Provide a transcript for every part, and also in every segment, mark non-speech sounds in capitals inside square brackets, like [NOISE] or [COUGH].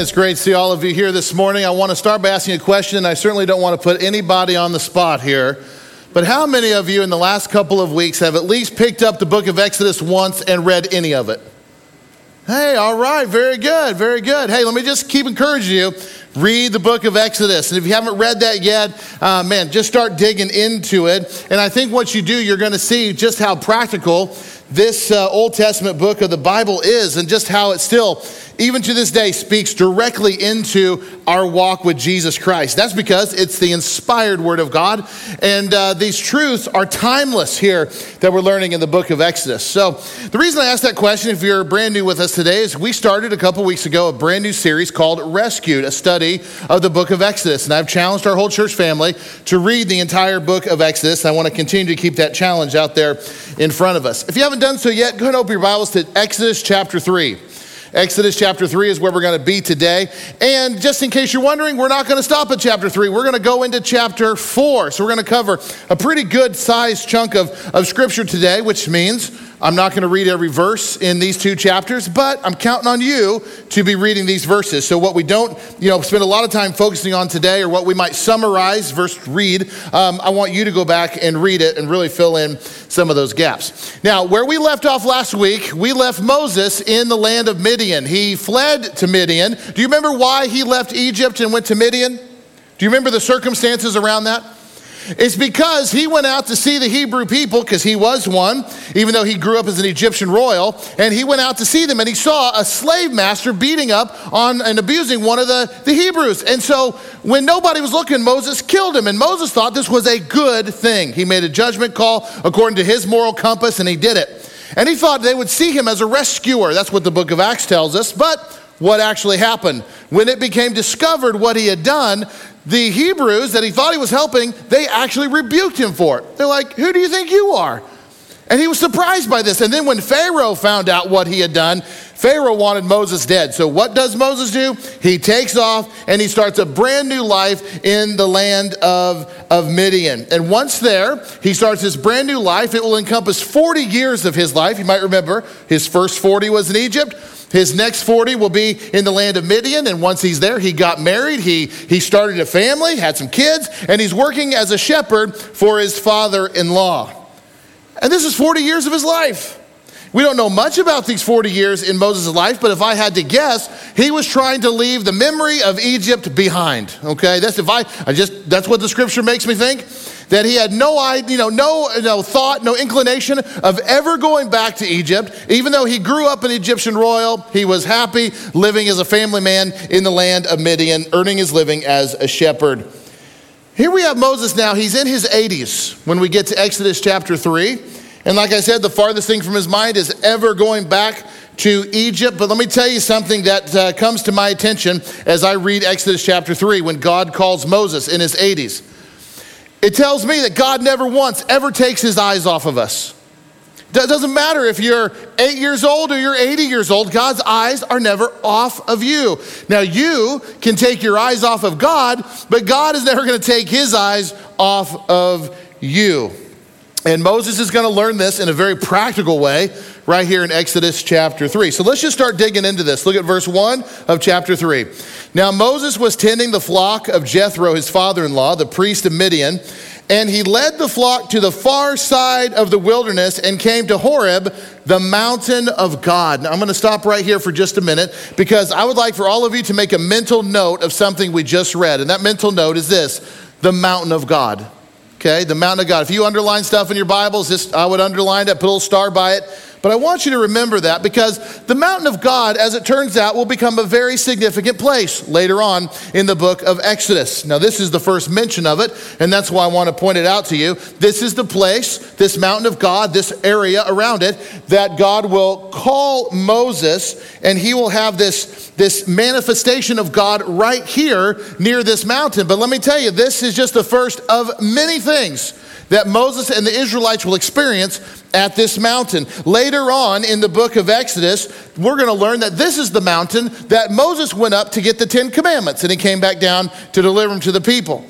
It's great to see all of you here this morning. I want to start by asking a question. I certainly don't want to put anybody on the spot here. But how many of you in the last couple of weeks have at least picked up the book of Exodus once and read any of it? Hey, all right, very good, very good. Hey, let me just keep encouraging you. Read the book of Exodus. And if you haven't read that yet, uh, man, just start digging into it. And I think once you do, you're going to see just how practical this uh, Old Testament book of the Bible is and just how it still, even to this day, speaks directly into our walk with Jesus Christ. That's because it's the inspired Word of God. And uh, these truths are timeless here that we're learning in the book of Exodus. So, the reason I asked that question, if you're brand new with us today, is we started a couple weeks ago a brand new series called Rescued, a study of the book of Exodus. And I've challenged our whole church family to read the entire book of Exodus. I want to continue to keep that challenge out there in front of us. If you haven't done so yet, go ahead and open your Bibles to Exodus chapter 3. Exodus chapter 3 is where we're going to be today. And just in case you're wondering, we're not going to stop at chapter 3. We're going to go into chapter 4. So we're going to cover a pretty good sized chunk of, of scripture today, which means I'm not going to read every verse in these two chapters, but I'm counting on you to be reading these verses. So what we don't, you know, spend a lot of time focusing on today, or what we might summarize verse read, um, I want you to go back and read it and really fill in some of those gaps. Now, where we left off last week, we left Moses in the land of Midian. He fled to Midian. Do you remember why he left Egypt and went to Midian? Do you remember the circumstances around that? It's because he went out to see the Hebrew people, because he was one, even though he grew up as an Egyptian royal, and he went out to see them and he saw a slave master beating up on and abusing one of the, the Hebrews. And so when nobody was looking, Moses killed him. And Moses thought this was a good thing. He made a judgment call according to his moral compass, and he did it. And he thought they would see him as a rescuer. That's what the book of Acts tells us. But what actually happened? When it became discovered what he had done, the Hebrews that he thought he was helping, they actually rebuked him for it. They're like, Who do you think you are? And he was surprised by this. And then when Pharaoh found out what he had done, Pharaoh wanted Moses dead. So what does Moses do? He takes off and he starts a brand new life in the land of, of Midian. And once there, he starts his brand new life. It will encompass 40 years of his life. You might remember his first 40 was in Egypt. His next 40 will be in the land of Midian. And once he's there, he got married. He, he started a family, had some kids, and he's working as a shepherd for his father in law. And this is 40 years of his life. We don't know much about these 40 years in Moses' life, but if I had to guess, he was trying to leave the memory of Egypt behind. Okay, that's if I, I just that's what the scripture makes me think that he had no idea, you know, no, no thought, no inclination of ever going back to Egypt. Even though he grew up an Egyptian royal, he was happy living as a family man in the land of Midian, earning his living as a shepherd. Here we have Moses now. He's in his 80s when we get to Exodus chapter 3. And like I said, the farthest thing from his mind is ever going back to Egypt. But let me tell you something that uh, comes to my attention as I read Exodus chapter 3 when God calls Moses in his 80s. It tells me that God never once ever takes his eyes off of us. It doesn't matter if you're eight years old or you're 80 years old, God's eyes are never off of you. Now, you can take your eyes off of God, but God is never going to take his eyes off of you. And Moses is going to learn this in a very practical way right here in Exodus chapter 3. So let's just start digging into this. Look at verse 1 of chapter 3. Now Moses was tending the flock of Jethro, his father in law, the priest of Midian, and he led the flock to the far side of the wilderness and came to Horeb, the mountain of God. Now I'm going to stop right here for just a minute because I would like for all of you to make a mental note of something we just read. And that mental note is this the mountain of God. Okay, the mountain of God. If you underline stuff in your Bibles, just I would underline it, put a little star by it. But I want you to remember that because the mountain of God, as it turns out, will become a very significant place later on in the book of Exodus. Now, this is the first mention of it, and that's why I want to point it out to you. This is the place, this mountain of God, this area around it, that God will call Moses, and he will have this, this manifestation of God right here near this mountain. But let me tell you, this is just the first of many things that Moses and the Israelites will experience at this mountain. Later on in the book of Exodus, we're going to learn that this is the mountain that Moses went up to get the Ten Commandments and he came back down to deliver them to the people.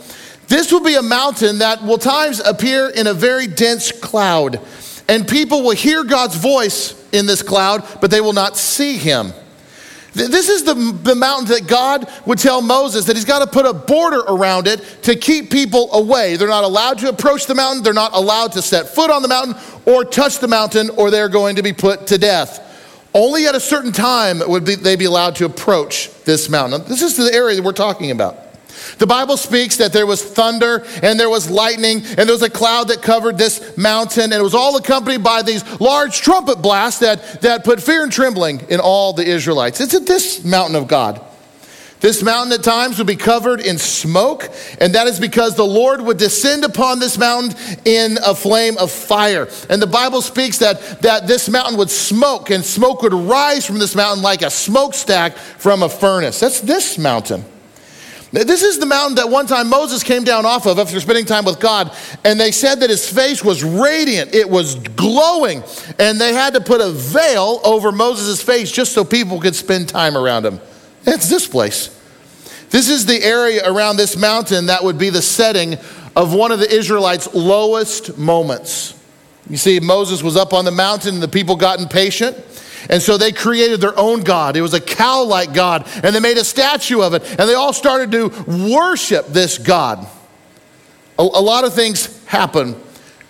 This will be a mountain that will times appear in a very dense cloud, and people will hear God's voice in this cloud, but they will not see him. This is the, the mountain that God would tell Moses that he's got to put a border around it to keep people away. They're not allowed to approach the mountain, they're not allowed to set foot on the mountain or touch the mountain, or they're going to be put to death. Only at a certain time would be, they be allowed to approach this mountain. This is the area that we're talking about. The Bible speaks that there was thunder and there was lightning and there was a cloud that covered this mountain, and it was all accompanied by these large trumpet blasts that, that put fear and trembling in all the Israelites. It's at this mountain of God. This mountain at times would be covered in smoke, and that is because the Lord would descend upon this mountain in a flame of fire. And the Bible speaks that, that this mountain would smoke, and smoke would rise from this mountain like a smokestack from a furnace. That's this mountain. This is the mountain that one time Moses came down off of after spending time with God, and they said that his face was radiant, it was glowing, and they had to put a veil over Moses' face just so people could spend time around him. It's this place. This is the area around this mountain that would be the setting of one of the Israelites' lowest moments. You see, Moses was up on the mountain, and the people got impatient. And so they created their own God. It was a cow like God, and they made a statue of it, and they all started to worship this God. A, a lot of things happen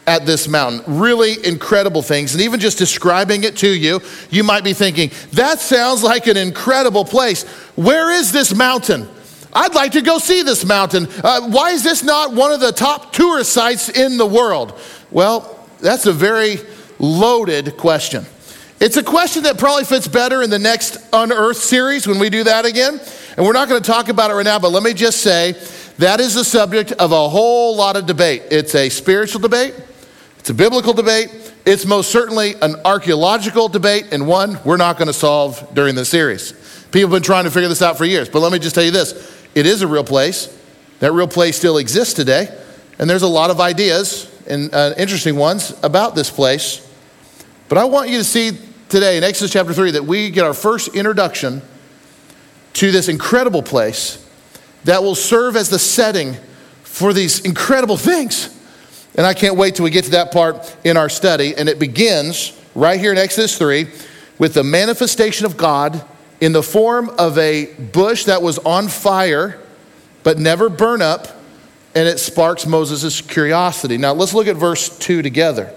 at this mountain. Really incredible things. And even just describing it to you, you might be thinking, that sounds like an incredible place. Where is this mountain? I'd like to go see this mountain. Uh, why is this not one of the top tourist sites in the world? Well, that's a very loaded question. It's a question that probably fits better in the next Unearth series when we do that again. And we're not going to talk about it right now, but let me just say that is the subject of a whole lot of debate. It's a spiritual debate, it's a biblical debate, it's most certainly an archaeological debate, and one we're not going to solve during this series. People have been trying to figure this out for years. But let me just tell you this it is a real place. That real place still exists today. And there's a lot of ideas and uh, interesting ones about this place. But I want you to see today in Exodus chapter 3 that we get our first introduction to this incredible place that will serve as the setting for these incredible things. And I can't wait till we get to that part in our study. And it begins right here in Exodus 3 with the manifestation of God in the form of a bush that was on fire but never burn up, and it sparks Moses' curiosity. Now let's look at verse 2 together.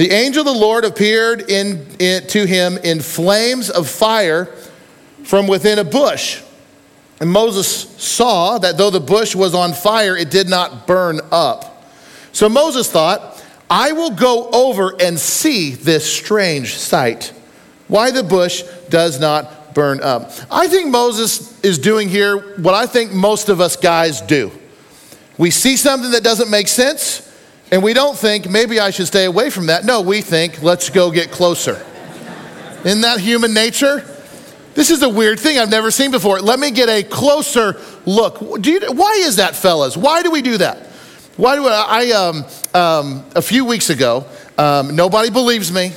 The angel of the Lord appeared in, in, to him in flames of fire from within a bush. And Moses saw that though the bush was on fire, it did not burn up. So Moses thought, I will go over and see this strange sight, why the bush does not burn up. I think Moses is doing here what I think most of us guys do. We see something that doesn't make sense, and we don't think, maybe I should stay away from that. No, we think, let's go get closer. Isn't that human nature? This is a weird thing I've never seen before. Let me get a closer look. Do you, why is that, fellas? Why do we do that? Why do I, I um, um, a few weeks ago, um, nobody believes me,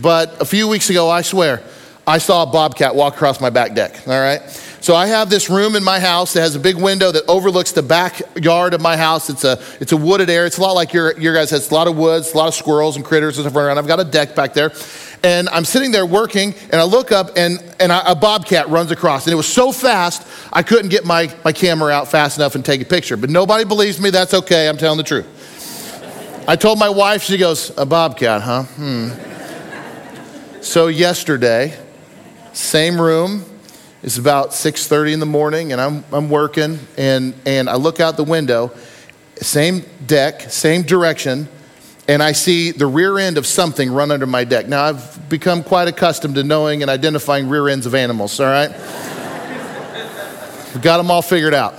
but a few weeks ago, I swear, I saw a bobcat walk across my back deck, all right? So I have this room in my house that has a big window that overlooks the backyard of my house. It's a, it's a wooded area. It's a lot like your, your guys' has a lot of woods, a lot of squirrels and critters and stuff around. I've got a deck back there. And I'm sitting there working, and I look up, and, and a bobcat runs across. And it was so fast, I couldn't get my, my camera out fast enough and take a picture. But nobody believes me. That's okay. I'm telling the truth. I told my wife, she goes, A bobcat, huh? Hmm. So yesterday, same room, it's about 6:30 in the morning, and I'm, I'm working, and, and I look out the window, same deck, same direction, and I see the rear end of something run under my deck. Now, I've become quite accustomed to knowing and identifying rear ends of animals, all right? We've got them all figured out.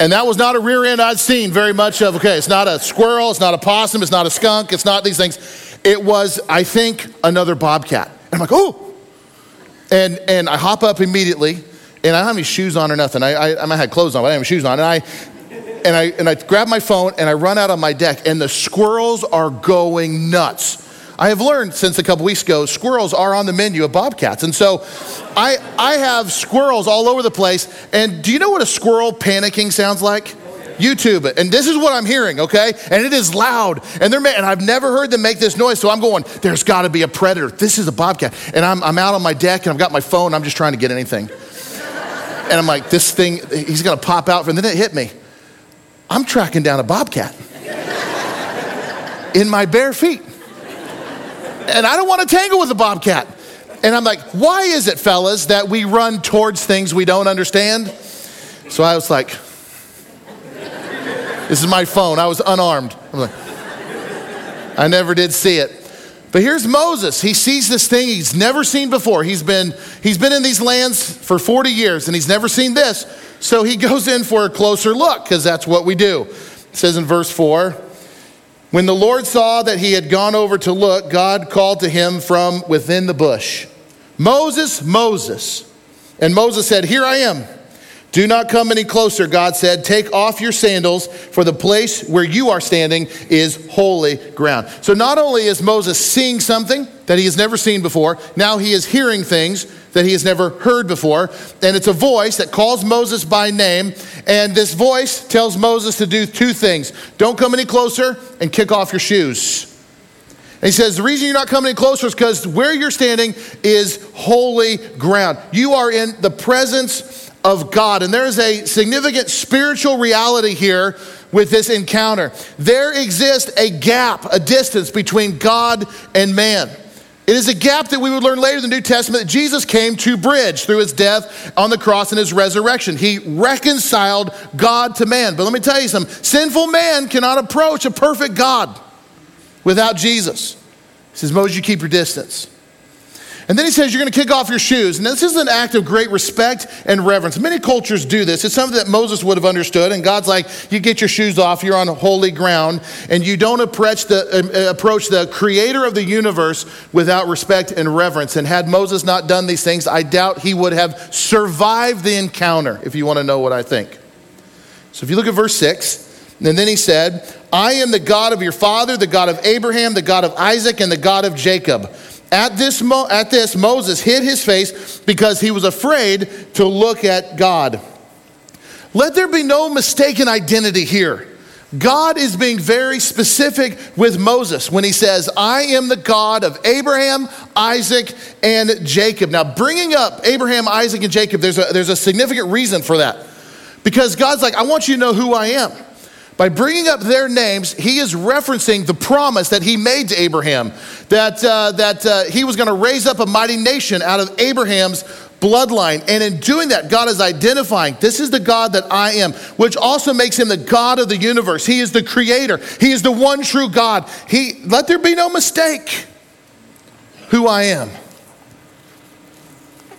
And that was not a rear end I'd seen very much of. Okay, it's not a squirrel, it's not a possum, it's not a skunk, it's not these things. It was, I think, another bobcat. And I'm like, oh, and, and I hop up immediately, and I don't have any shoes on or nothing. I, I, I might have clothes on, but I don't have shoes on. And I, and, I, and I grab my phone and I run out on my deck, and the squirrels are going nuts. I have learned since a couple weeks ago, squirrels are on the menu of bobcats. And so I, I have squirrels all over the place. And do you know what a squirrel panicking sounds like? YouTube it. And this is what I'm hearing, okay? And it is loud. And they're and I've never heard them make this noise. So I'm going, there's got to be a predator. This is a bobcat. And I'm, I'm out on my deck and I've got my phone. I'm just trying to get anything. and I'm like, this thing, he's going to pop out. And then it hit me. I'm tracking down a bobcat in my bare feet. And I don't want to tangle with a bobcat. And I'm like, why is it, fellas, that we run towards things we don't understand? So I was like, this is my phone. I was unarmed. I'm like, I never did see it. But here's Moses. He sees this thing he's never seen before. He's been, he's been in these lands for 40 years and he's never seen this. So he [LAUGHS] goes in for a closer look because that's what we do. It says in verse 4 When the Lord saw that he had gone over to look, God called to him from within the bush Moses, Moses. And Moses said, Here I am. Do not come any closer, God said. Take off your sandals, for the place where you are standing is holy ground. So not only is Moses seeing something that he has never seen before, now he is hearing things that he has never heard before. And it's a voice that calls Moses by name. And this voice tells Moses to do two things don't come any closer and kick off your shoes. And he says, The reason you're not coming any closer is because where you're standing is holy ground. You are in the presence of God. And there is a significant spiritual reality here with this encounter. There exists a gap, a distance between God and man. It is a gap that we would learn later in the New Testament that Jesus came to bridge through his death on the cross and his resurrection. He reconciled God to man. But let me tell you something sinful man cannot approach a perfect God without Jesus. He says, Moses, you keep your distance. And then he says, You're going to kick off your shoes. And this is an act of great respect and reverence. Many cultures do this. It's something that Moses would have understood. And God's like, You get your shoes off, you're on holy ground, and you don't approach the, uh, approach the creator of the universe without respect and reverence. And had Moses not done these things, I doubt he would have survived the encounter, if you want to know what I think. So if you look at verse 6, and then he said, I am the God of your father, the God of Abraham, the God of Isaac, and the God of Jacob. At this, mo- at this, Moses hid his face because he was afraid to look at God. Let there be no mistaken identity here. God is being very specific with Moses when he says, I am the God of Abraham, Isaac, and Jacob. Now, bringing up Abraham, Isaac, and Jacob, there's a, there's a significant reason for that. Because God's like, I want you to know who I am. By bringing up their names, he is referencing the promise that he made to Abraham that, uh, that uh, he was going to raise up a mighty nation out of Abraham's bloodline. And in doing that, God is identifying this is the God that I am, which also makes him the God of the universe. He is the creator, he is the one true God. He, let there be no mistake who I am.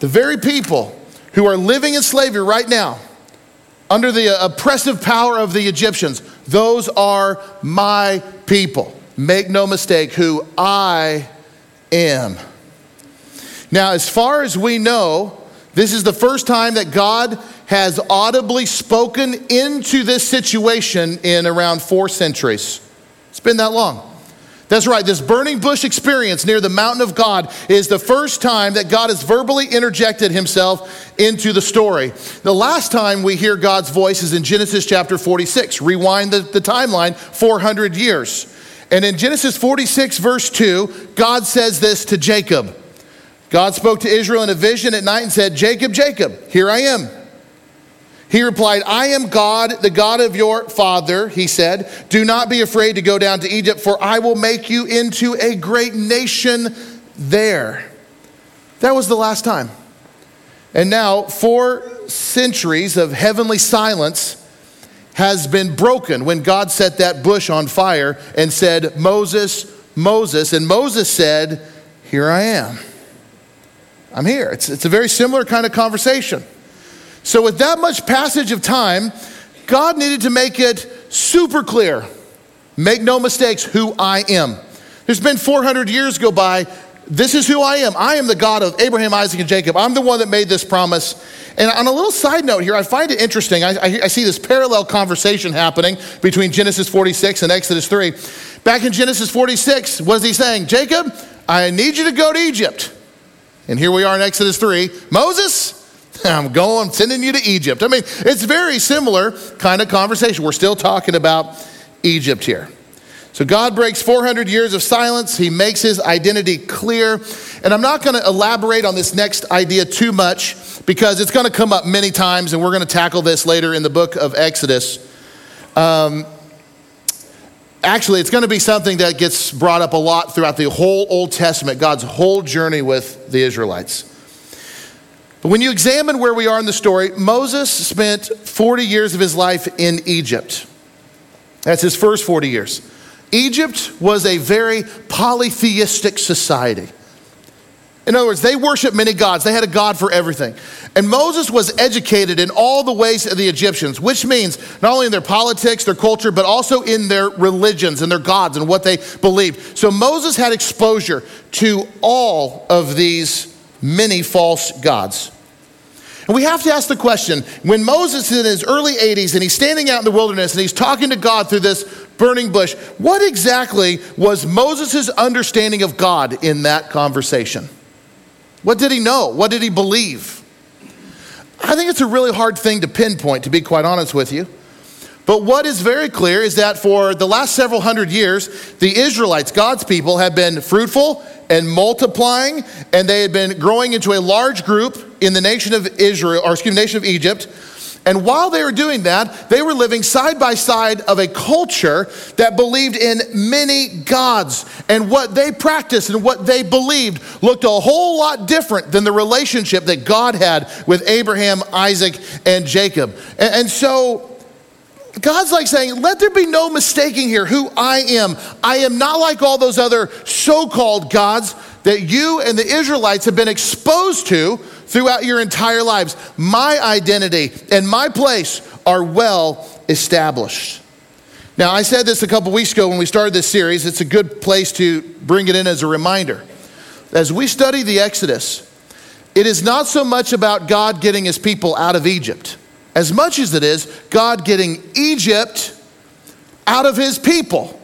The very people who are living in slavery right now under the oppressive power of the Egyptians. Those are my people. Make no mistake who I am. Now, as far as we know, this is the first time that God has audibly spoken into this situation in around four centuries. It's been that long. That's right, this burning bush experience near the mountain of God is the first time that God has verbally interjected himself into the story. The last time we hear God's voice is in Genesis chapter 46. Rewind the, the timeline 400 years. And in Genesis 46, verse 2, God says this to Jacob. God spoke to Israel in a vision at night and said, Jacob, Jacob, here I am. He replied, I am God, the God of your father, he said. Do not be afraid to go down to Egypt, for I will make you into a great nation there. That was the last time. And now, four centuries of heavenly silence has been broken when God set that bush on fire and said, Moses, Moses. And Moses said, Here I am. I'm here. It's, it's a very similar kind of conversation. So, with that much passage of time, God needed to make it super clear make no mistakes who I am. There's been 400 years go by. This is who I am. I am the God of Abraham, Isaac, and Jacob. I'm the one that made this promise. And on a little side note here, I find it interesting. I, I, I see this parallel conversation happening between Genesis 46 and Exodus 3. Back in Genesis 46, what is he saying? Jacob, I need you to go to Egypt. And here we are in Exodus 3. Moses, [LAUGHS] I'm going, I'm sending you to Egypt. I mean, it's very similar kind of conversation. We're still talking about Egypt here. So God breaks 400 years of silence. He makes his identity clear. And I'm not going to elaborate on this next idea too much because it's going to come up many times, and we're going to tackle this later in the book of Exodus. Um, actually, it's going to be something that gets brought up a lot throughout the whole Old Testament, God's whole journey with the Israelites. But when you examine where we are in the story, Moses spent 40 years of his life in Egypt. That's his first 40 years. Egypt was a very polytheistic society. In other words, they worshiped many gods. They had a god for everything. And Moses was educated in all the ways of the Egyptians, which means not only in their politics, their culture, but also in their religions and their gods and what they believed. So Moses had exposure to all of these many false gods. And we have to ask the question when Moses is in his early 80s and he's standing out in the wilderness and he's talking to God through this burning bush, what exactly was Moses' understanding of God in that conversation? What did he know? What did he believe? I think it's a really hard thing to pinpoint, to be quite honest with you. But what is very clear is that for the last several hundred years, the Israelites, God's people, have been fruitful and multiplying, and they had been growing into a large group in the nation of Israel, or excuse me, nation of Egypt. And while they were doing that, they were living side by side of a culture that believed in many gods. And what they practiced and what they believed looked a whole lot different than the relationship that God had with Abraham, Isaac, and Jacob. And, and so God's like saying, let there be no mistaking here who I am. I am not like all those other so called gods that you and the Israelites have been exposed to throughout your entire lives. My identity and my place are well established. Now, I said this a couple weeks ago when we started this series. It's a good place to bring it in as a reminder. As we study the Exodus, it is not so much about God getting his people out of Egypt as much as it is God getting Egypt out of his people.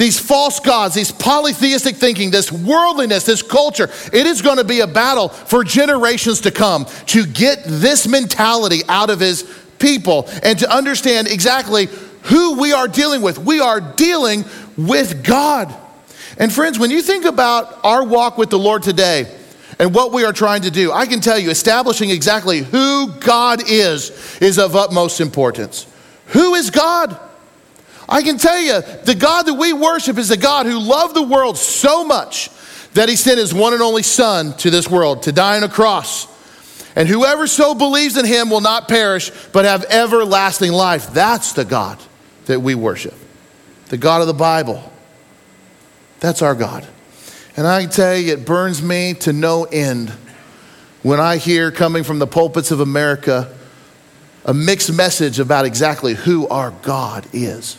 These false gods, these polytheistic thinking, this worldliness, this culture, it is going to be a battle for generations to come to get this mentality out of his people and to understand exactly who we are dealing with. We are dealing with God. And friends, when you think about our walk with the Lord today, and what we are trying to do. I can tell you, establishing exactly who God is is of utmost importance. Who is God? I can tell you, the God that we worship is the God who loved the world so much that he sent his one and only Son to this world to die on a cross. And whoever so believes in him will not perish, but have everlasting life. That's the God that we worship, the God of the Bible. That's our God. And I tell you, it burns me to no end when I hear coming from the pulpits of America a mixed message about exactly who our God is.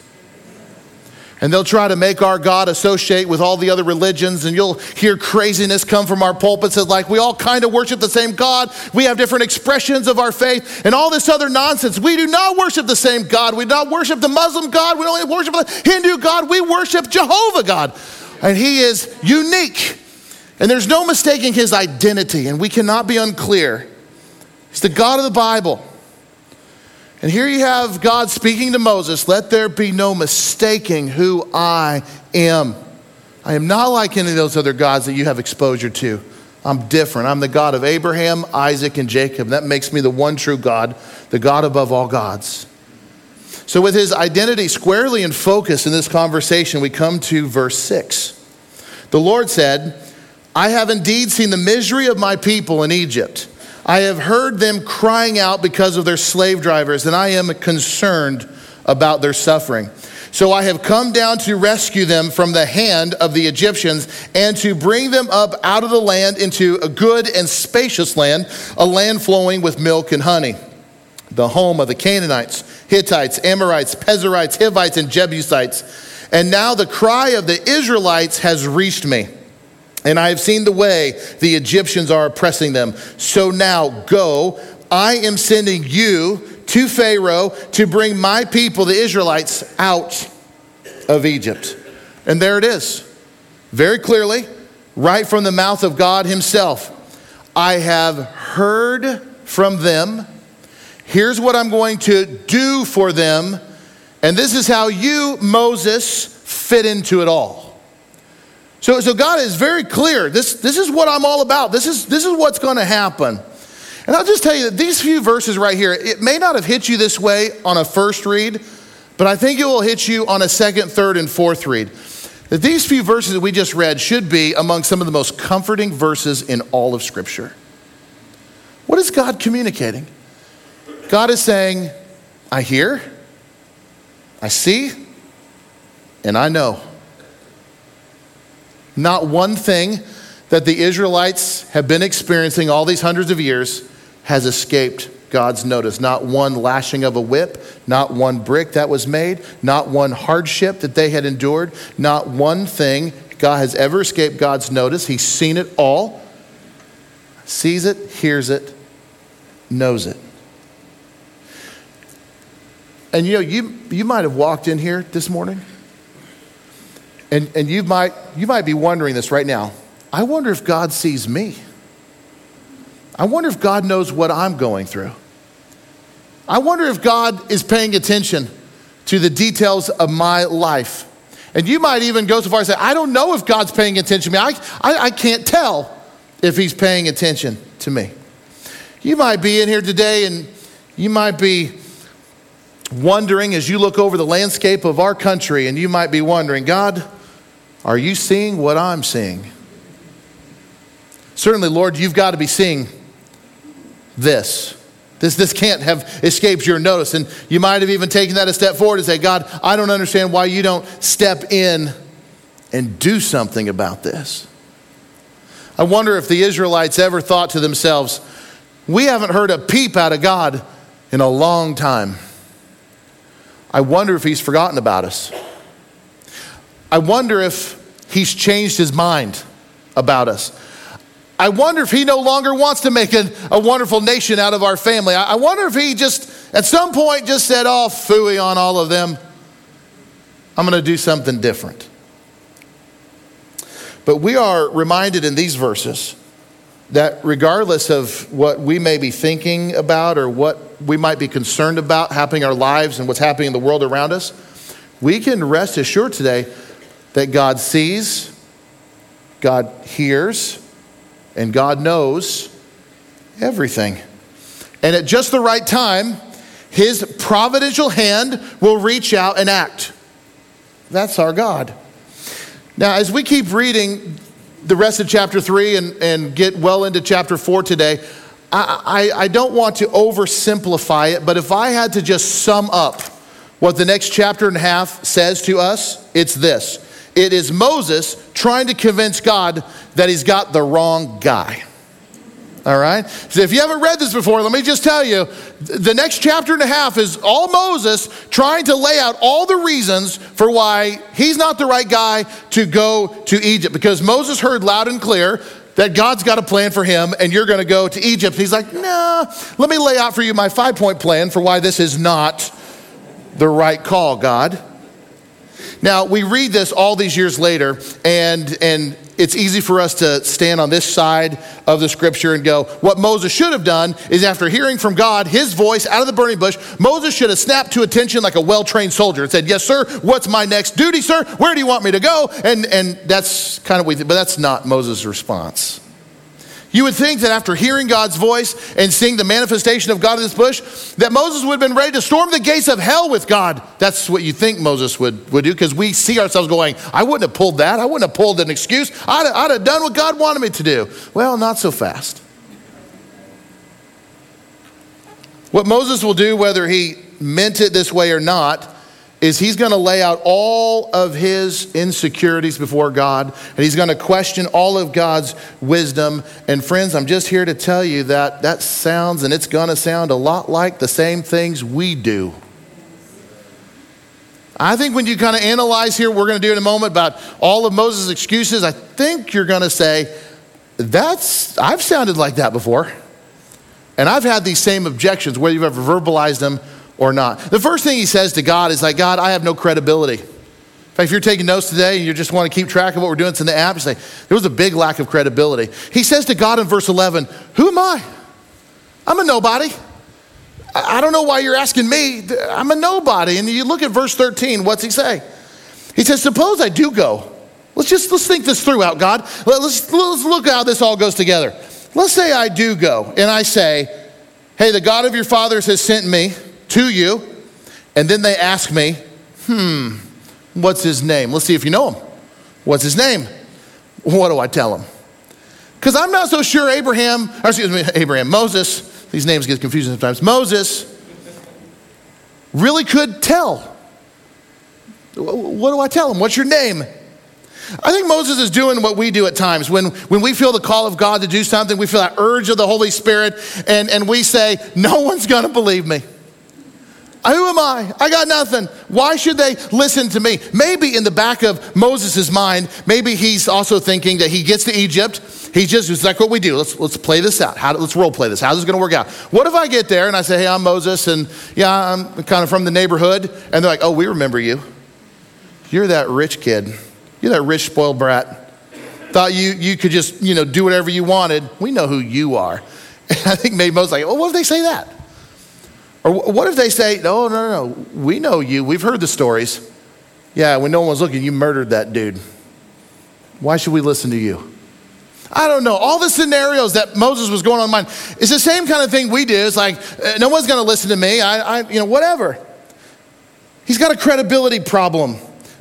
And they'll try to make our God associate with all the other religions, and you'll hear craziness come from our pulpits that, like, we all kind of worship the same God. We have different expressions of our faith, and all this other nonsense. We do not worship the same God. We do not worship the Muslim God. We don't worship the Hindu God. We worship Jehovah God and he is unique. And there's no mistaking his identity, and we cannot be unclear. He's the God of the Bible. And here you have God speaking to Moses let there be no mistaking who I am. I am not like any of those other gods that you have exposure to. I'm different. I'm the God of Abraham, Isaac, and Jacob. That makes me the one true God, the God above all gods. So, with his identity squarely in focus in this conversation, we come to verse 6. The Lord said, I have indeed seen the misery of my people in Egypt. I have heard them crying out because of their slave drivers, and I am concerned about their suffering. So I have come down to rescue them from the hand of the Egyptians and to bring them up out of the land into a good and spacious land, a land flowing with milk and honey the home of the Canaanites, Hittites, Amorites, Perizzites, Hivites, and Jebusites. And now the cry of the Israelites has reached me. And I have seen the way the Egyptians are oppressing them. So now go. I am sending you to Pharaoh to bring my people, the Israelites, out of Egypt. And there it is, very clearly, right from the mouth of God Himself. I have heard from them. Here's what I'm going to do for them. And this is how you, Moses, fit into it all. So, so God is very clear. This, this is what I'm all about. This is, this is what's going to happen. And I'll just tell you that these few verses right here, it may not have hit you this way on a first read, but I think it will hit you on a second, third, and fourth read. That these few verses that we just read should be among some of the most comforting verses in all of Scripture. What is God communicating? God is saying, I hear, I see, and I know. Not one thing that the Israelites have been experiencing all these hundreds of years has escaped God's notice. Not one lashing of a whip, not one brick that was made, not one hardship that they had endured, not one thing God has ever escaped God's notice. He's seen it all, sees it, hears it, knows it. And you know, you, you might have walked in here this morning, and, and you, might, you might be wondering this right now. I wonder if God sees me. I wonder if God knows what I'm going through. I wonder if God is paying attention to the details of my life. And you might even go so far as to say, I don't know if God's paying attention to me. I, I, I can't tell if He's paying attention to me. You might be in here today and you might be wondering as you look over the landscape of our country, and you might be wondering, God, are you seeing what I'm seeing? Certainly, Lord, you've got to be seeing this. This, this can't have escaped your notice. And you might have even taken that a step forward and say, God, I don't understand why you don't step in and do something about this. I wonder if the Israelites ever thought to themselves, we haven't heard a peep out of God in a long time. I wonder if he's forgotten about us. I wonder if he's changed his mind about us. I wonder if he no longer wants to make a, wonderful nation out of our family. I, I, wonder if he just, at some point, just said, oh, fooey on all of them. I'm going to do something different. But we are reminded in these verses that regardless of what we may be thinking about or what we might be concerned about happening in our lives and what's happening in the world around us, we can rest assured today that God sees, God hears, and God knows everything. And at just the right time, his providential hand will reach out and act. That's our God. Now, as we keep reading the rest of chapter 3 and, and get well into chapter 4 today, I, I, I don't want to oversimplify it, but if I had to just sum up what the next chapter and a half says to us, it's this it is Moses trying to convince God that he's got the wrong guy. All right? So if you haven't read this before, let me just tell you the next chapter and a half is all Moses trying to lay out all the reasons for why he's not the right guy to go to Egypt. Because Moses heard loud and clear that God's got a plan for him and you're going to go to Egypt. He's like, nah, let me lay out for you my five point plan for why this is not the right call, God. Now, we read this all these years later, and, and it's easy for us to stand on this side of the scripture and go, what Moses should have done is after hearing from God, his voice out of the burning bush, Moses should have snapped to attention like a well trained soldier and said, Yes, sir, what's my next duty, sir? Where do you want me to go? And, and that's kind of, but that's not Moses' response. You would think that after hearing God's voice and seeing the manifestation of God in this bush, that Moses would have been ready to storm the gates of hell with God. That's what you think Moses would, would do because we see ourselves going, I wouldn't have pulled that. I wouldn't have pulled an excuse. I'd, I'd have done what God wanted me to do. Well, not so fast. What Moses will do, whether he meant it this way or not, is he's going to lay out all of his insecurities before God and he's going to question all of God's wisdom. And friends, I'm just here to tell you that that sounds and it's going to sound a lot like the same things we do. I think when you kind of analyze here, we're going to do in a moment about all of Moses' excuses, I think you're going to say, that's, I've sounded like that before. And I've had these same objections, whether you've ever verbalized them or not. The first thing he says to God is like, God, I have no credibility. In fact, if you're taking notes today and you just want to keep track of what we're doing, it's in the app, you say, there was a big lack of credibility. He says to God in verse 11, Who am I? I'm a nobody. I don't know why you're asking me. I'm a nobody. And you look at verse 13, what's he say? He says, Suppose I do go. Let's just let's think this through out, God. Let's, let's look how this all goes together. Let's say I do go and I say, Hey, the God of your fathers has sent me to you. And then they ask me, Hmm, what's his name? Let's see if you know him. What's his name? What do I tell him? Because I'm not so sure Abraham, or excuse me, [LAUGHS] Abraham, Moses, these names get confusing sometimes. Moses really could tell. What do I tell him? What's your name? I think Moses is doing what we do at times. When, when we feel the call of God to do something, we feel that urge of the Holy Spirit, and, and we say, No one's going to believe me. Who am I? I got nothing. Why should they listen to me? Maybe in the back of Moses' mind, maybe he's also thinking that he gets to Egypt. He just, it's like what we do. Let's, let's play this out. How, let's role play this. How's this going to work out? What if I get there and I say, hey, I'm Moses, and yeah, I'm kind of from the neighborhood. And they're like, oh, we remember you. You're that rich kid. You're that rich, spoiled brat. Thought you, you could just, you know, do whatever you wanted. We know who you are. [LAUGHS] And I think maybe Moses like, well, what if they say that? Or what if they say, no, no, no, we know you. We've heard the stories. Yeah, when no one was looking, you murdered that dude. Why should we listen to you? I don't know. All the scenarios that Moses was going on in mind. It's the same kind of thing we do. It's like, uh, no one's going to listen to me. I, I, you know, whatever. He's got a credibility problem.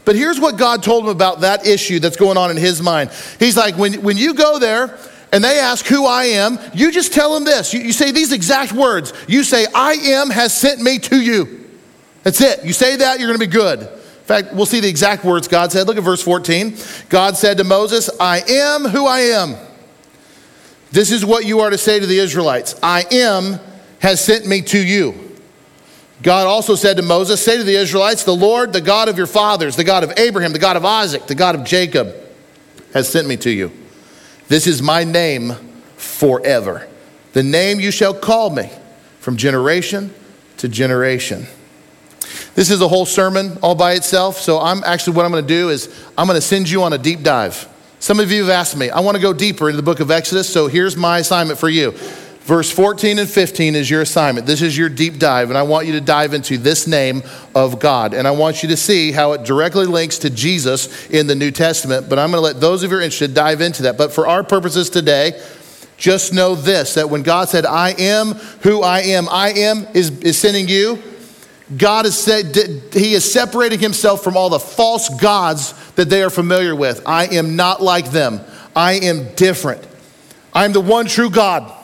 But here's what God told him about that issue that's going on in his mind. He's like, when, when you go there, and they ask who I am, you just tell them this. You, you, say these exact words. You say, I am has sent me to you. That's it. You say that, you're going to be good. In fact, we'll see the exact words God said. Look at verse 14. God said to Moses, I am who I am. This is what you are to say to the Israelites I am has sent me to you. God also said to Moses, Say to the Israelites, The Lord, the God of your fathers, the God of Abraham, the God of Isaac, the God of Jacob, has sent me to you. This is my name forever. The name you shall call me from generation to generation. This is a whole sermon all by itself. So I'm actually what I'm going to do is I'm going to send you on a deep dive. Some of you have asked me, I want to go deeper into the book of Exodus. So here's my assignment for you. Verse 14 and 15 is your assignment. This is your deep dive, and I want you to dive into this name of God. And I want you to see how it directly links to Jesus in the New Testament. But I'm going to let those of you who are interested dive into that. But for our purposes today, just know this that when God said, I am who I am, I am is, is sending you. God is said, He is separating Himself from all the false gods that they are familiar with. I am not like them. I am different. I'm the one true God.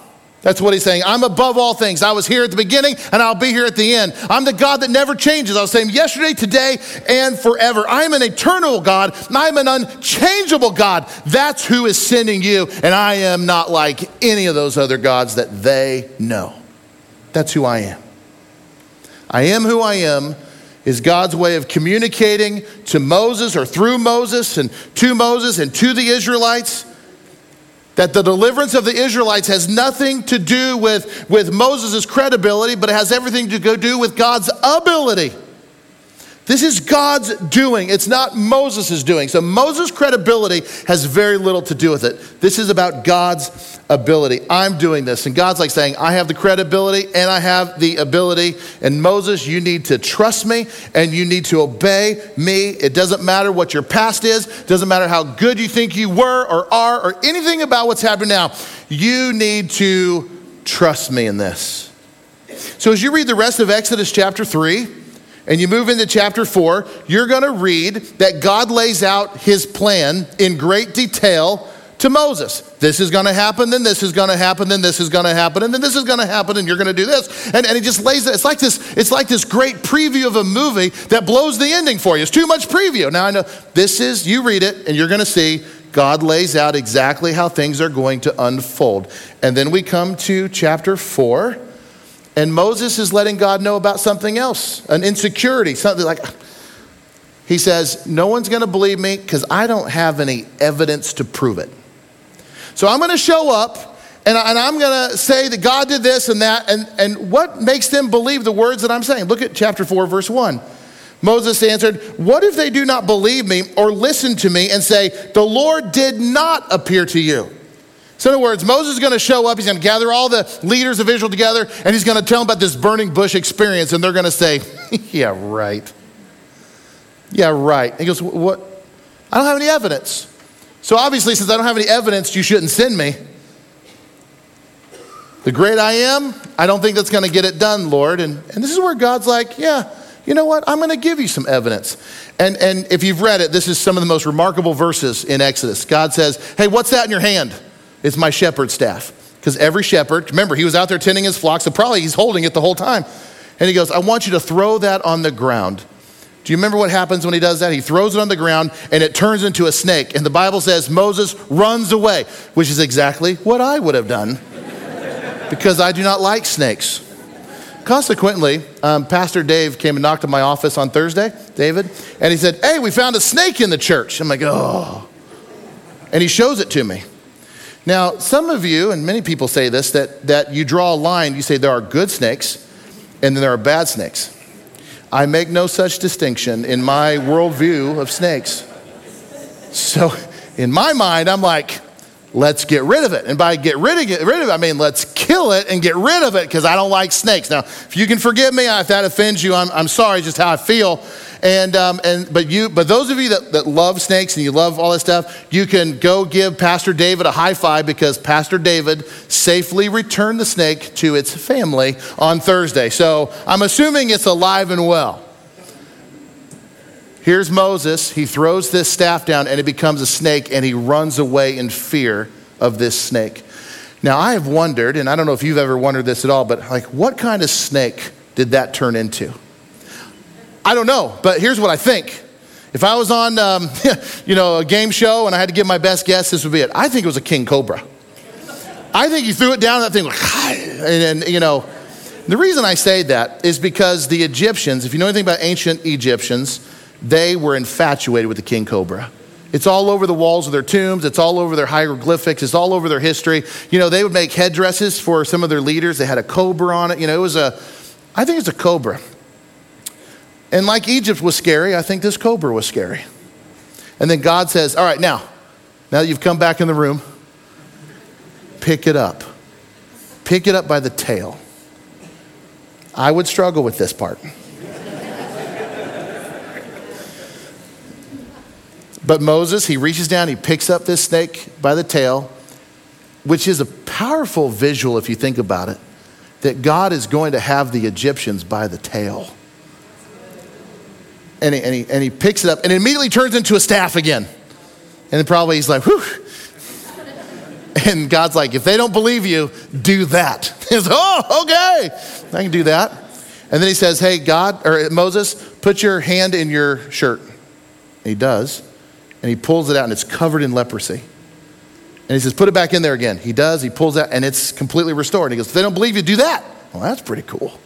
That's what he's saying. I'm above all things. I was here at the beginning and I'll be here at the end. I'm the God that never changes. I was saying yesterday, today, and forever. I'm an eternal God. I'm an unchangeable God. That's who is sending you. And I am not like any of those other gods that they know. That's who I am. I am who I am is God's way of communicating to Moses or through Moses and to Moses and to the Israelites that the deliverance of the Israelites has nothing to do with, with Moses' credibility, but it has everything to do with God's ability. This is God's doing. It's not Moses' doing. So Moses' credibility has very little to do with it. This is about God's ability. I'm doing this. And God's like saying, I have the credibility and I have the ability. And Moses, you need to trust me and you need to obey me. It doesn't matter what your past is, it doesn't matter how good you think you were or are or anything about what's happening now. You need to trust me in this. So as you read the rest of Exodus chapter 3, and you move into chapter 4, you're going to read that God lays out his plan in great detail to Moses. This is going to happen, then this is going to happen, then this is going to happen, and then this is going to happen, and you're going to do this. And, and he just lays it. It's like this, it's like this great preview of a movie that blows the ending for you. It's too much preview. Now I know this is, you read it, and you're going to see God lays out exactly how things are going to unfold. And then we come to chapter 4 and Moses is letting God know about something else, an insecurity, something like, he says, No one's going to believe me because I don't have any evidence to prove it. So I'm going to show up and, I, am going to say that God did this and that. And, and what makes them believe the words that I'm saying? Look at chapter 4, verse 1. Moses answered, What if they do not believe me or listen to me and say, The Lord did not appear to you? So, in other words, Moses is going to show up. He's going to gather all the leaders of Israel together, and he's going to tell them about this burning bush experience. And they're going to say, [LAUGHS] Yeah, right. Yeah, right. He goes, What? I don't have any evidence. So, obviously, since I don't have any evidence, you shouldn't send me. The great I am, I don't think that's going to get it done, Lord. And, and this is where God's like, Yeah, you know what? I'm going to give you some evidence. And, and if you've read it, this is some of the most remarkable verses in Exodus. God says, Hey, what's that in your hand? It's my shepherd staff. Because every shepherd, remember, he was out there tending his flock, so probably he's holding it the whole time. And he goes, I want you to throw that on the ground. Do you remember what happens when he does that? He throws it on the ground and it turns into a snake. And the Bible says Moses runs away, which is exactly what I would have done because I do not like snakes. Consequently, um, Pastor Dave came and knocked on my office on Thursday, David, and he said, Hey, we found a snake in the church. I'm like, Oh. And he shows it to me. Now, some of you, and many people say this, that, that you draw a line, you say there are good snakes and then there are bad snakes. I make no such distinction in my worldview of snakes. So, in my mind, I'm like, let's get rid of it. And by get rid of, get rid of it, I mean let's kill it and get rid of it because I don't like snakes. Now, if you can forgive me, if that offends you, I'm, I'm sorry, just how I feel. And, um, and but you, but those of you that, that love snakes and you love all that stuff, you can go give Pastor David a high five because Pastor David safely returned the snake to its family on Thursday. So I'm assuming it's alive and well. Here's Moses. He throws this staff down and it becomes a snake and he runs away in fear of this snake. Now, I have wondered, and I don't know if you've ever wondered this at all, but like, what kind of snake did that turn into? I don't know, but here's what I think. If I was on, um, [LAUGHS] you know, a game show and I had to give my best guess, this would be it. I think it was a king cobra. I think he threw it down, that thing, [LAUGHS] and, and you know, the reason I say that is because the Egyptians, if you know anything about ancient Egyptians, they were infatuated with the king cobra. It's all over the walls of their tombs. It's all over their hieroglyphics. It's all over their history. You know, they would make headdresses for some of their leaders. They had a cobra on it. You know, it was a, I think it's a cobra. And like Egypt was scary, I think this cobra was scary. And then God says, All right, now, now that you've come back in the room, pick it up. Pick it up by the tail. I would struggle with this part. But Moses, he reaches down, he picks up this snake by the tail, which is a powerful visual if you think about it, that God is going to have the Egyptians by the tail. And he, and he, and he picks it up and it immediately turns into a staff again. And probably he's like, whew. And God's like, if they don't believe you, do that. [LAUGHS] He's, like, oh, okay, I can do that. And then he says, hey, God, or Moses, put your hand in your shirt. And he does and he pulls it out and it's covered in leprosy. And he says, Put it back in there again. He does, he pulls out and it's completely restored. He goes, If they don't believe you, do that. Well, that's pretty cool.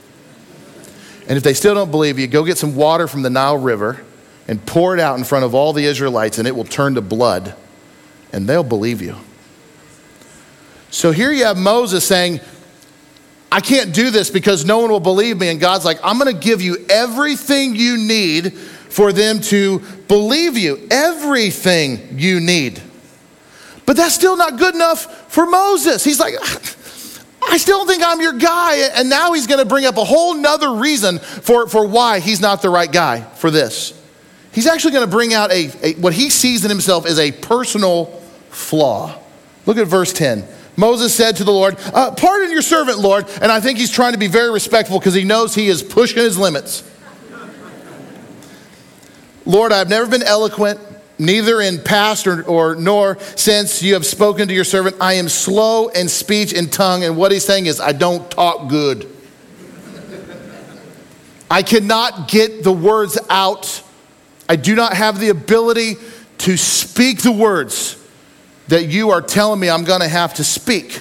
And if they still don't believe you, go get some water from the Nile River and pour it out in front of all the Israelites and it will turn to blood and they'll believe you. So here you have Moses saying, I can't do this because no one will believe me. And God's like, I'm going to give you everything you need for them to believe you, everything you need. But that's still not good enough for Moses. He's like, I still think I'm your guy. And now he's going to bring up a whole nother reason for, for why he's not the right guy for this. He's actually going to bring out a, a what he sees in himself as a personal flaw. Look at verse 10. Moses said to the Lord, uh, Pardon your servant, Lord. And I think he's trying to be very respectful because he knows he is pushing his limits. Lord, I've never been eloquent, neither in past or, or, nor since you have spoken to your servant. I am slow in speech and tongue. And what he's saying is, I don't talk good. I cannot get the words out. I do not have the ability to speak the words that you are telling me I'm going to have to speak.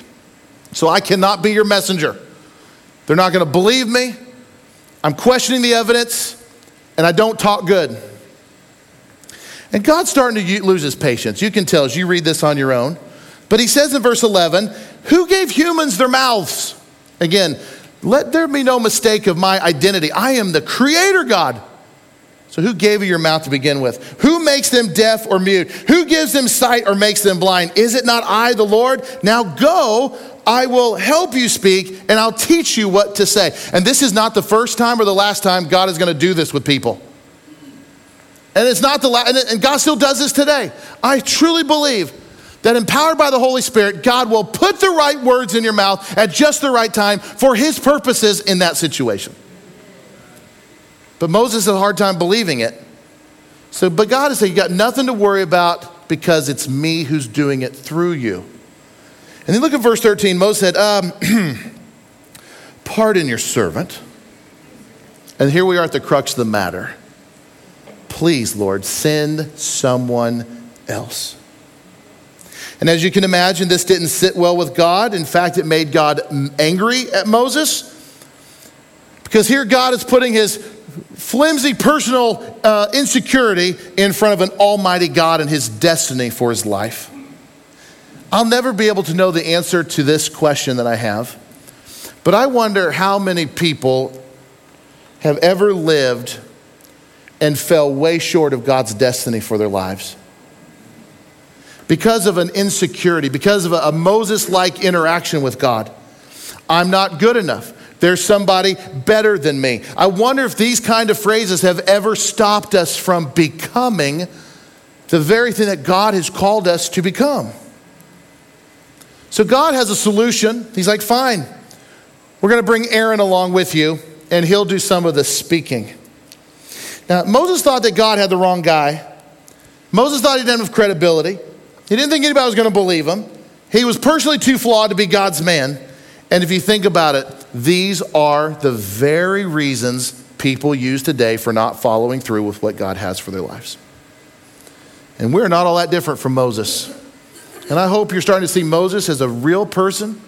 So I cannot be your messenger. They're not going to believe me. I'm questioning the evidence, and I don't talk good. And God's starting to lose his patience. You can tell as you read this on your own. But he says in verse 11, Who gave humans their mouths? Again, let there be no mistake of my identity. I am the creator God. So, who gave you your mouth to begin with? Who makes them deaf or mute? Who gives them sight or makes them blind? Is it not I, the Lord? Now go, I will help you speak, and I'll teach you what to say. And this is not the first time or the last time God is going to do this with people. And it's not the last, and God still does this today. I truly believe that empowered by the Holy Spirit, God will put the right words in your mouth at just the right time for His purposes in that situation. But Moses had a hard time believing it. So, but God is saying, You got nothing to worry about because it's me who's doing it through you. And then look at verse 13. Moses said, um, [CLEARS THROAT] Pardon your servant. And here we are at the crux of the matter. Please, Lord, send someone else. And as you can imagine, this didn't sit well with God. In fact, it made God angry at Moses. Because here God is putting his flimsy personal uh, insecurity in front of an almighty God and his destiny for his life. I'll never be able to know the answer to this question that I have, but I wonder how many people have ever lived and fell way short of God's destiny for their lives. Because of an insecurity, because of a, Moses like interaction with God. I'm not good enough. There's somebody better than me. I wonder if these kind of phrases have ever stopped us from becoming the very thing that God has called us to become. So God has a solution. He's like, fine, we're going to bring Aaron along with you, and he'll do some of the speaking. Now, Moses thought that God had the wrong guy. Moses thought he didn't have credibility. He didn't think anybody was going to believe him. He was personally too flawed to be God's man. And if you think about it, these are the very reasons people use today for not following through with what God has for their lives. And we're not all that different from Moses. And I hope you're starting to see Moses as a real person.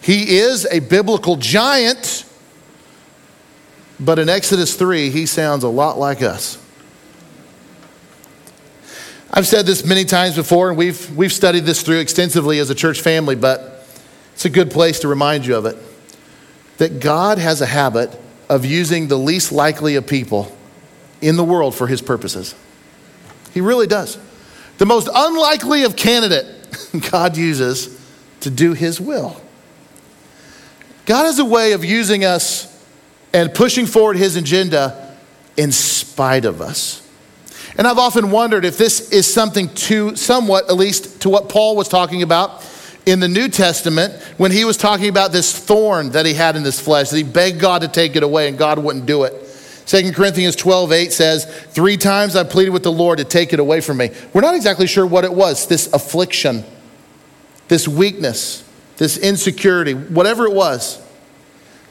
He is a biblical giant, but in Exodus 3, he sounds a lot like us. I've said this many times before, and we've, we've studied this through extensively as a church family, but it's a good place to remind you of it that God has a habit of using the least likely of people in the world for his purposes. He really does. The most unlikely of candidate [LAUGHS] God uses to do his will. God has a way of using us and pushing forward his agenda in spite of us. And I've often wondered if this is something to somewhat, at least to what Paul was talking about in the New Testament when he was talking about this thorn that he had in his flesh, that he begged God to take it away and God wouldn't do it. 2 Corinthians 12, 8 says, Three times I pleaded with the Lord to take it away from me. We're not exactly sure what it was this affliction, this weakness, this insecurity, whatever it was.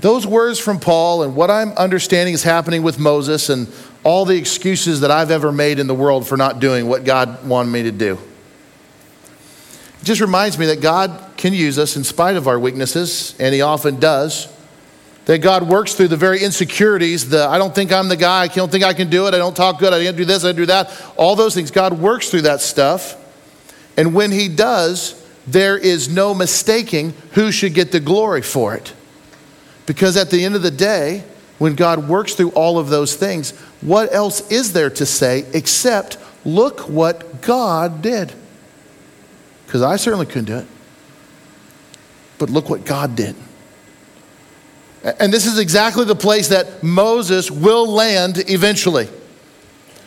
Those words from Paul and what I'm understanding is happening with Moses and all the excuses that I've ever made in the world for not doing what God wanted me to do It just reminds me that God can use us in spite of our weaknesses, and He often does. That God works through the very insecurities, the I don't think I'm the guy, I don't think I can do it, I don't talk good, I didn't do this, I do that. All those things. God works through that stuff. And when He does, there is no mistaking who should get the glory for it. Because at the end of the day, when God works through all of those things, what else is there to say except look what God did? because I certainly couldn't do it. But look what God did. And this is exactly the place that Moses will land eventually.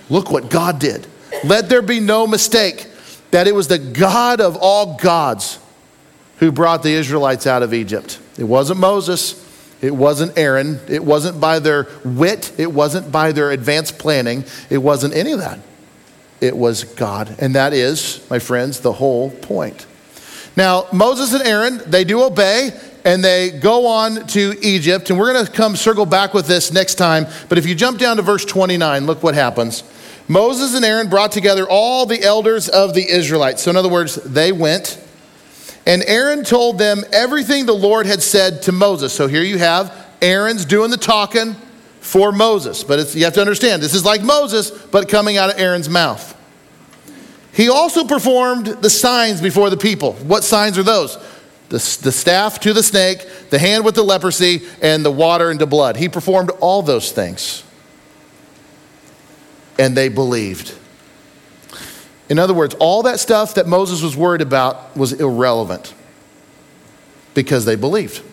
Look what God did. Let there be no mistake that it was the God of all gods who brought the Israelites out of Egypt. It wasn't Moses, it wasn't Aaron, it wasn't by their wit, it wasn't by their advanced planning, it wasn't any of that it was God. And that is, my friends, the whole point. Now, Moses and Aaron, they do obey and they go on to Egypt. And we're going to come circle back with this next time. But if you jump down to verse 29, look what happens. Moses and Aaron brought together all the elders of the Israelites. So, in other words, they went, and Aaron told them everything the Lord had said to Moses. So, here you have Aaron's doing the talking for Moses. But you have to understand, this is like Moses, but coming out of Aaron's mouth. He also performed the signs before the people. What signs are those? The, the staff to the snake, the hand with the leprosy, and the water into blood. He performed all those things and they believed. In other words, all that stuff that Moses was worried about was irrelevant because they believed.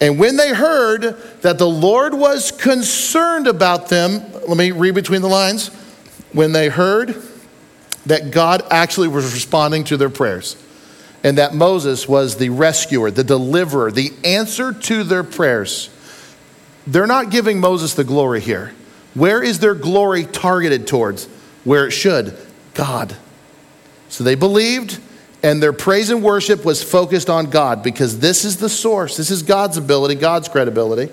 And when they heard that the Lord was concerned about them, let me read between the lines. When they heard that God actually was responding to their prayers and that Moses was the rescuer, the deliverer, the answer to their prayers, they're not giving Moses the glory here. Where is their glory targeted towards? Where it should God. So they believed, and their praise and worship was focused on God because this is the source. This is God's ability, God's credibility.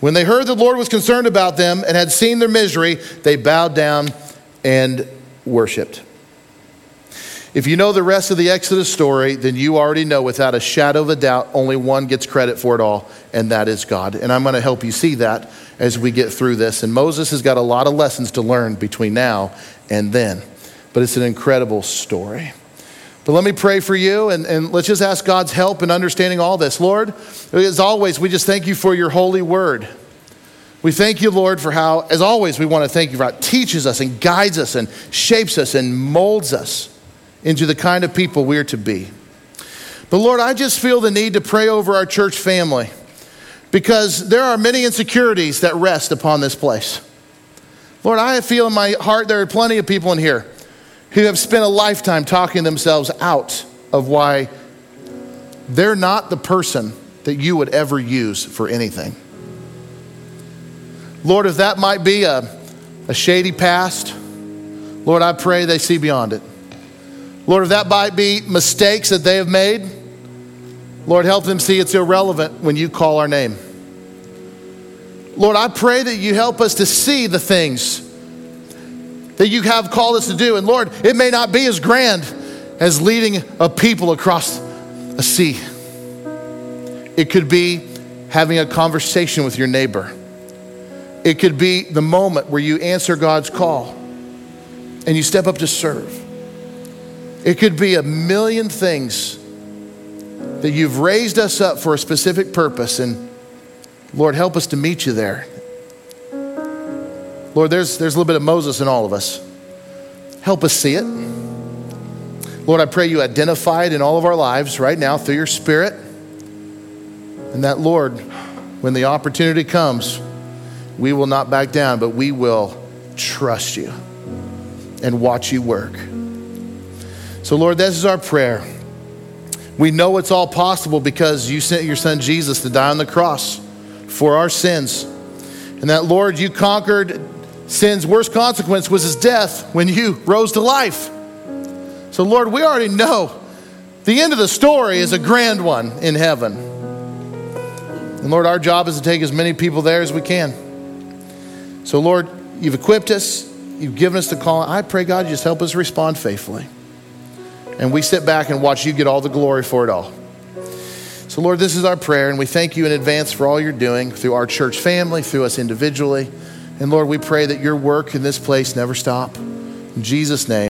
When they heard the Lord was concerned about them and had seen their misery, they bowed down and worshiped. If you know the rest of the Exodus story, then you already know without a shadow of a doubt, only one gets credit for it all, and that is God. And I'm going to help you see that as we get through this. And Moses has got a lot of lessons to learn between now and then. But it's an incredible story. But let me pray for you and, and let's just ask God's help in understanding all this. Lord, as always, we just thank you for your holy word. We thank you, Lord, for how, as always, we want to thank you for how it teaches us and guides us and shapes us and molds us into the kind of people we're to be. But Lord, I just feel the need to pray over our church family because there are many insecurities that rest upon this place. Lord, I feel in my heart there are plenty of people in here who have spent a lifetime talking themselves out of why they're not the person that you would ever use for anything. Lord, if that might be a, a shady past, Lord, I pray they see beyond it. Lord, if that might be mistakes that they have made, Lord, help them see it's irrelevant when you call our name. Lord, I pray that you help us to see the things that you have called us to do. And Lord, it may not be as grand as leading a people across a sea, it could be having a conversation with your neighbor. It could be the moment where you answer God's call and you step up to serve. It could be a million things that you've raised us up for a specific purpose, and Lord, help us to meet you there. Lord, there's, there's a little bit of Moses in all of us. Help us see it. Lord, I pray you identify it in all of our lives right now through your Spirit. And that, Lord, when the opportunity comes, we will not back down, but we will trust you and watch you work. So, Lord, this is our prayer. We know it's all possible because you sent your son Jesus to die on the cross for our sins. And that, Lord, you conquered sin's worst consequence was his death when you rose to life. So, Lord, we already know the end of the story is a grand one in heaven. And Lord, our job is to take as many people there as we can. So, Lord, you've equipped us, you've given us the call. I pray, God, you just help us respond faithfully. And we sit back and watch you get all the glory for it all. So, Lord, this is our prayer, and we thank you in advance for all you're doing through our church family, through us individually. And Lord, we pray that your work in this place never stop. In Jesus' name.